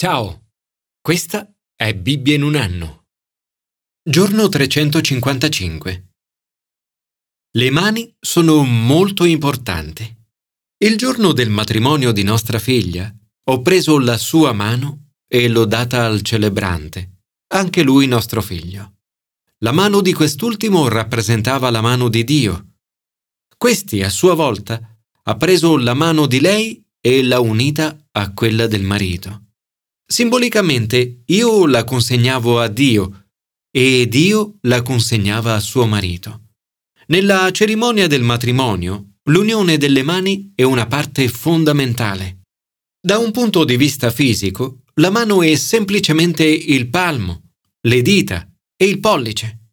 Ciao, questa è Bibbia in un anno. Giorno 355. Le mani sono molto importanti. Il giorno del matrimonio di nostra figlia ho preso la sua mano e l'ho data al celebrante, anche lui nostro figlio. La mano di quest'ultimo rappresentava la mano di Dio. Questi, a sua volta, ha preso la mano di lei e l'ha unita a quella del marito. Simbolicamente io la consegnavo a Dio e Dio la consegnava a suo marito. Nella cerimonia del matrimonio, l'unione delle mani è una parte fondamentale. Da un punto di vista fisico, la mano è semplicemente il palmo, le dita e il pollice.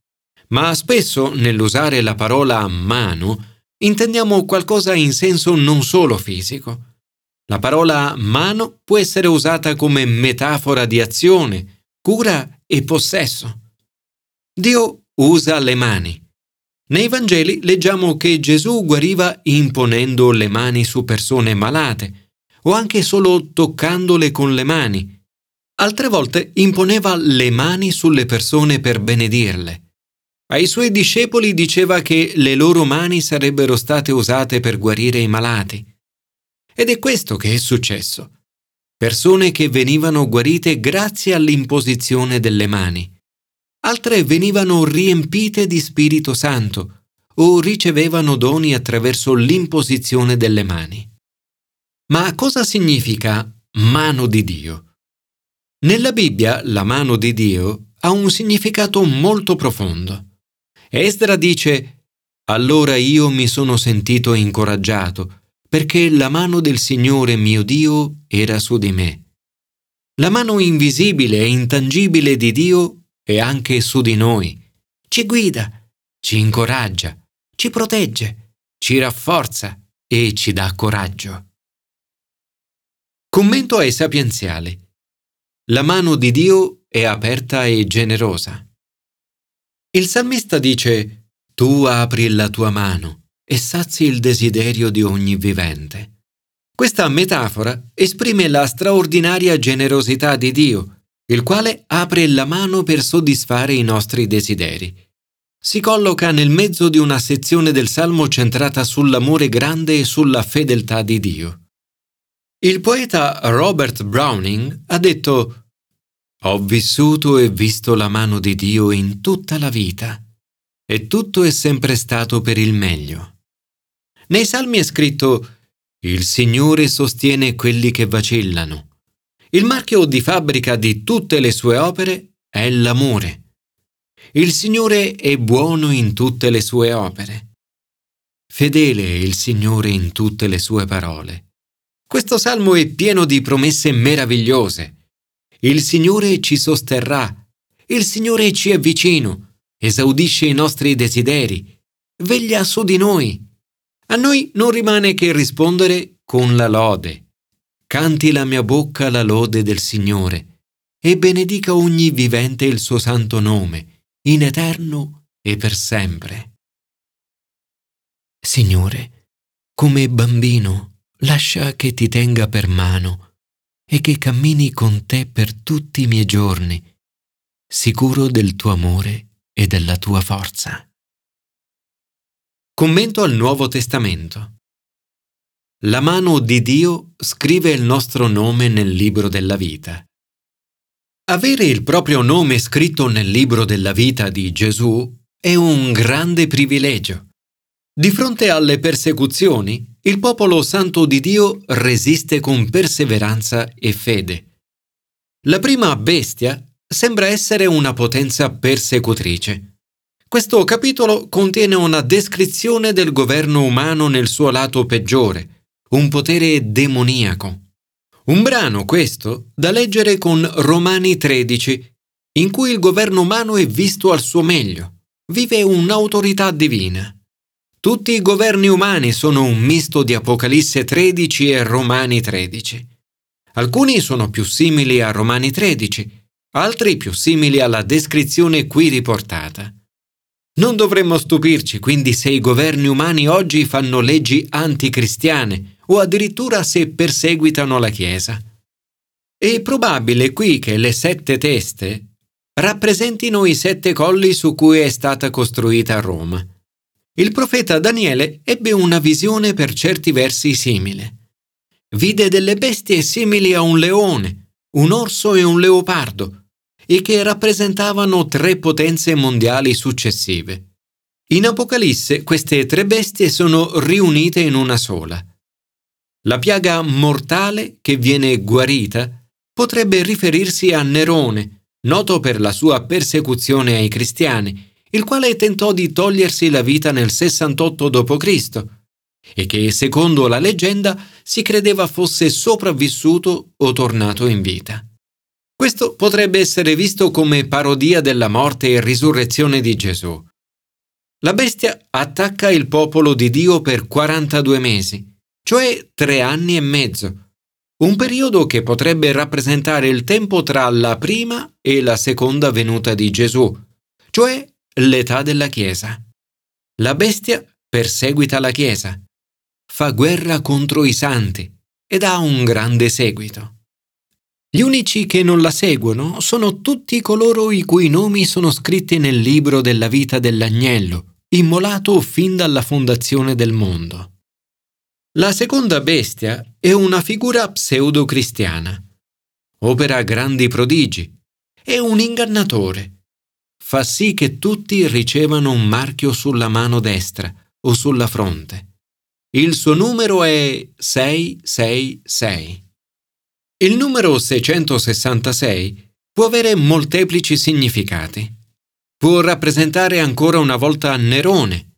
Ma spesso nell'usare la parola mano intendiamo qualcosa in senso non solo fisico. La parola mano può essere usata come metafora di azione, cura e possesso. Dio usa le mani. Nei Vangeli leggiamo che Gesù guariva imponendo le mani su persone malate o anche solo toccandole con le mani. Altre volte imponeva le mani sulle persone per benedirle. Ai suoi discepoli diceva che le loro mani sarebbero state usate per guarire i malati. Ed è questo che è successo. Persone che venivano guarite grazie all'imposizione delle mani. Altre venivano riempite di Spirito Santo o ricevevano doni attraverso l'imposizione delle mani. Ma cosa significa mano di Dio? Nella Bibbia la mano di Dio ha un significato molto profondo. Esdra dice, Allora io mi sono sentito incoraggiato perché la mano del Signore mio Dio era su di me. La mano invisibile e intangibile di Dio è anche su di noi. Ci guida, ci incoraggia, ci protegge, ci rafforza e ci dà coraggio. Commento ai sapienziali. La mano di Dio è aperta e generosa. Il salmista dice, Tu apri la tua mano e sazi il desiderio di ogni vivente. Questa metafora esprime la straordinaria generosità di Dio, il quale apre la mano per soddisfare i nostri desideri. Si colloca nel mezzo di una sezione del Salmo centrata sull'amore grande e sulla fedeltà di Dio. Il poeta Robert Browning ha detto Ho vissuto e visto la mano di Dio in tutta la vita, e tutto è sempre stato per il meglio. Nei salmi è scritto Il Signore sostiene quelli che vacillano. Il marchio di fabbrica di tutte le sue opere è l'amore. Il Signore è buono in tutte le sue opere. Fedele è il Signore in tutte le sue parole. Questo salmo è pieno di promesse meravigliose. Il Signore ci sosterrà. Il Signore ci è vicino. Esaudisce i nostri desideri. Veglia su di noi. A noi non rimane che rispondere con la lode. Canti la mia bocca la lode del Signore e benedica ogni vivente il suo santo nome, in eterno e per sempre. Signore, come bambino, lascia che ti tenga per mano e che cammini con te per tutti i miei giorni, sicuro del tuo amore e della tua forza. Commento al Nuovo Testamento. La mano di Dio scrive il nostro nome nel libro della vita. Avere il proprio nome scritto nel libro della vita di Gesù è un grande privilegio. Di fronte alle persecuzioni, il popolo santo di Dio resiste con perseveranza e fede. La prima bestia sembra essere una potenza persecutrice. Questo capitolo contiene una descrizione del governo umano nel suo lato peggiore, un potere demoniaco. Un brano questo da leggere con Romani 13, in cui il governo umano è visto al suo meglio. Vive un'autorità divina. Tutti i governi umani sono un misto di Apocalisse 13 e Romani 13. Alcuni sono più simili a Romani 13, altri più simili alla descrizione qui riportata. Non dovremmo stupirci quindi se i governi umani oggi fanno leggi anticristiane o addirittura se perseguitano la Chiesa. È probabile qui che le sette teste rappresentino i sette colli su cui è stata costruita Roma. Il profeta Daniele ebbe una visione per certi versi simile. Vide delle bestie simili a un leone, un orso e un leopardo, e che rappresentavano tre potenze mondiali successive. In Apocalisse queste tre bestie sono riunite in una sola. La piaga mortale che viene guarita potrebbe riferirsi a Nerone, noto per la sua persecuzione ai cristiani, il quale tentò di togliersi la vita nel 68 d.C. e che, secondo la leggenda, si credeva fosse sopravvissuto o tornato in vita. Questo potrebbe essere visto come parodia della morte e risurrezione di Gesù. La bestia attacca il popolo di Dio per 42 mesi, cioè tre anni e mezzo, un periodo che potrebbe rappresentare il tempo tra la prima e la seconda venuta di Gesù, cioè l'età della Chiesa. La bestia perseguita la Chiesa, fa guerra contro i santi ed ha un grande seguito. Gli unici che non la seguono sono tutti coloro i cui nomi sono scritti nel libro della vita dell'agnello, immolato fin dalla fondazione del mondo. La seconda bestia è una figura pseudo-cristiana. Opera grandi prodigi. È un ingannatore. Fa sì che tutti ricevano un marchio sulla mano destra o sulla fronte. Il suo numero è 666. Il numero 666 può avere molteplici significati. Può rappresentare ancora una volta Nerone.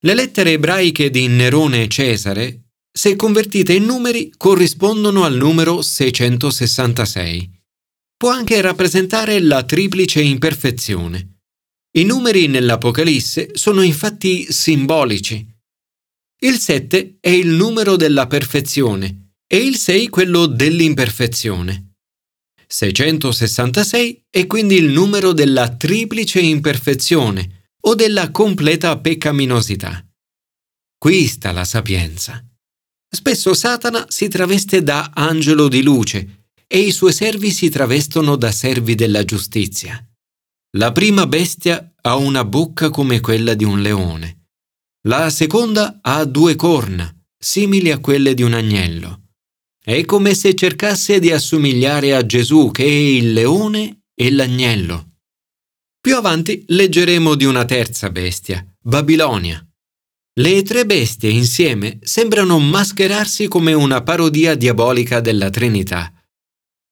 Le lettere ebraiche di Nerone e Cesare, se convertite in numeri, corrispondono al numero 666. Può anche rappresentare la triplice imperfezione. I numeri nell'Apocalisse sono infatti simbolici. Il 7 è il numero della perfezione e il 6 quello dell'imperfezione. 666 è quindi il numero della triplice imperfezione o della completa peccaminosità. Qui sta la sapienza. Spesso Satana si traveste da angelo di luce e i suoi servi si travestono da servi della giustizia. La prima bestia ha una bocca come quella di un leone. La seconda ha due corna, simili a quelle di un agnello. È come se cercasse di assomigliare a Gesù che è il leone e l'agnello. Più avanti leggeremo di una terza bestia, Babilonia. Le tre bestie insieme sembrano mascherarsi come una parodia diabolica della Trinità.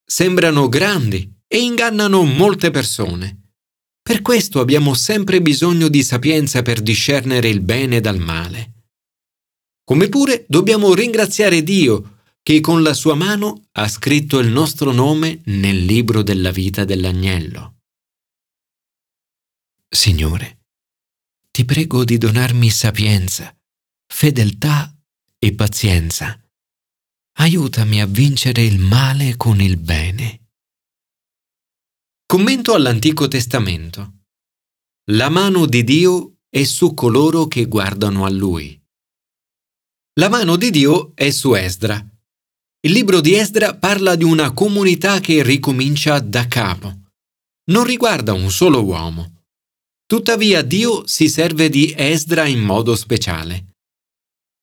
Sembrano grandi e ingannano molte persone. Per questo abbiamo sempre bisogno di sapienza per discernere il bene dal male. Come pure dobbiamo ringraziare Dio che con la sua mano ha scritto il nostro nome nel libro della vita dell'agnello. Signore, ti prego di donarmi sapienza, fedeltà e pazienza. Aiutami a vincere il male con il bene. Commento all'Antico Testamento. La mano di Dio è su coloro che guardano a Lui. La mano di Dio è su Esdra, il libro di Esdra parla di una comunità che ricomincia da capo. Non riguarda un solo uomo. Tuttavia Dio si serve di Esdra in modo speciale.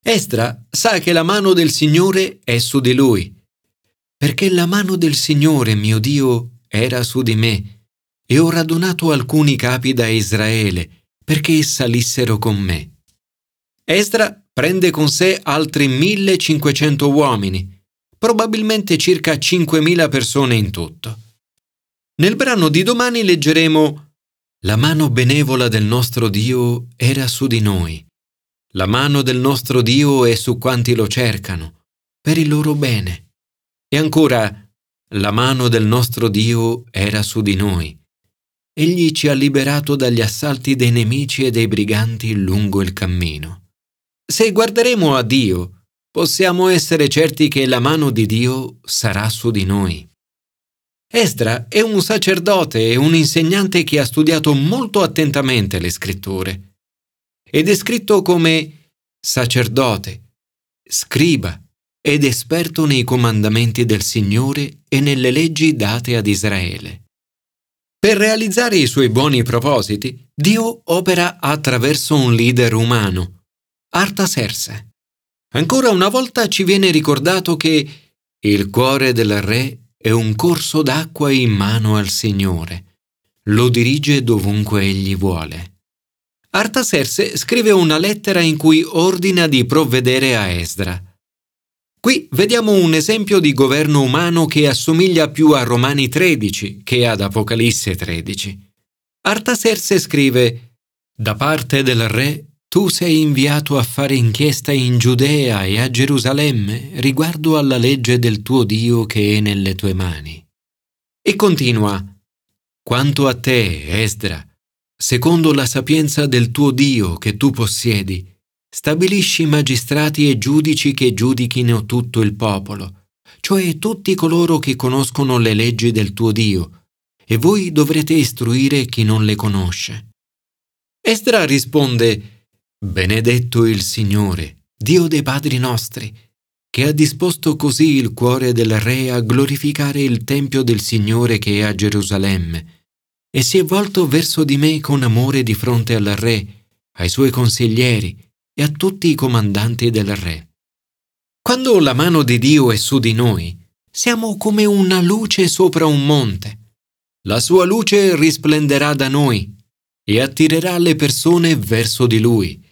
Esdra sa che la mano del Signore è su di lui, perché la mano del Signore mio Dio era su di me, e ho radunato alcuni capi da Israele, perché salissero con me. Esdra prende con sé altri 1500 uomini, probabilmente circa 5.000 persone in tutto. Nel brano di domani leggeremo La mano benevola del nostro Dio era su di noi. La mano del nostro Dio è su quanti lo cercano, per il loro bene. E ancora, la mano del nostro Dio era su di noi. Egli ci ha liberato dagli assalti dei nemici e dei briganti lungo il cammino. Se guarderemo a Dio, possiamo essere certi che la mano di Dio sarà su di noi. Esdra è un sacerdote e un insegnante che ha studiato molto attentamente le scritture. È descritto come sacerdote, scriba, ed esperto nei comandamenti del Signore e nelle leggi date ad Israele. Per realizzare i suoi buoni propositi, Dio opera attraverso un leader umano, Artaserse. Ancora una volta ci viene ricordato che il cuore del re è un corso d'acqua in mano al Signore. Lo dirige dovunque egli vuole. Artaserse scrive una lettera in cui ordina di provvedere a Esdra. Qui vediamo un esempio di governo umano che assomiglia più a Romani 13 che ad Apocalisse 13. Artaserse scrive Da parte del re tu sei inviato a fare inchiesta in Giudea e a Gerusalemme riguardo alla legge del tuo Dio che è nelle tue mani. E continua Quanto a te, Esdra, secondo la sapienza del tuo Dio che tu possiedi, Stabilisci magistrati e giudici che giudichino tutto il popolo, cioè tutti coloro che conoscono le leggi del tuo Dio, e voi dovrete istruire chi non le conosce. Esdra risponde, Benedetto il Signore, Dio dei padri nostri, che ha disposto così il cuore del Re a glorificare il Tempio del Signore che è a Gerusalemme, e si è volto verso di me con amore di fronte al Re, ai suoi consiglieri, e a tutti i comandanti del Re. Quando la mano di Dio è su di noi, siamo come una luce sopra un monte. La sua luce risplenderà da noi e attirerà le persone verso di Lui.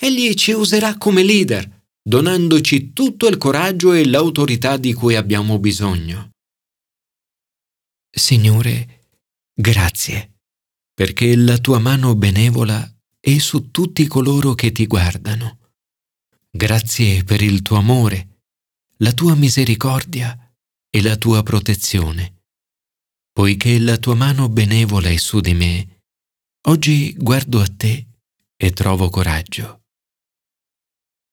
Egli ci userà come leader, donandoci tutto il coraggio e l'autorità di cui abbiamo bisogno. Signore, grazie, perché la tua mano benevola e su tutti coloro che ti guardano. Grazie per il tuo amore, la tua misericordia e la tua protezione. Poiché la tua mano benevola è su di me, oggi guardo a te e trovo coraggio.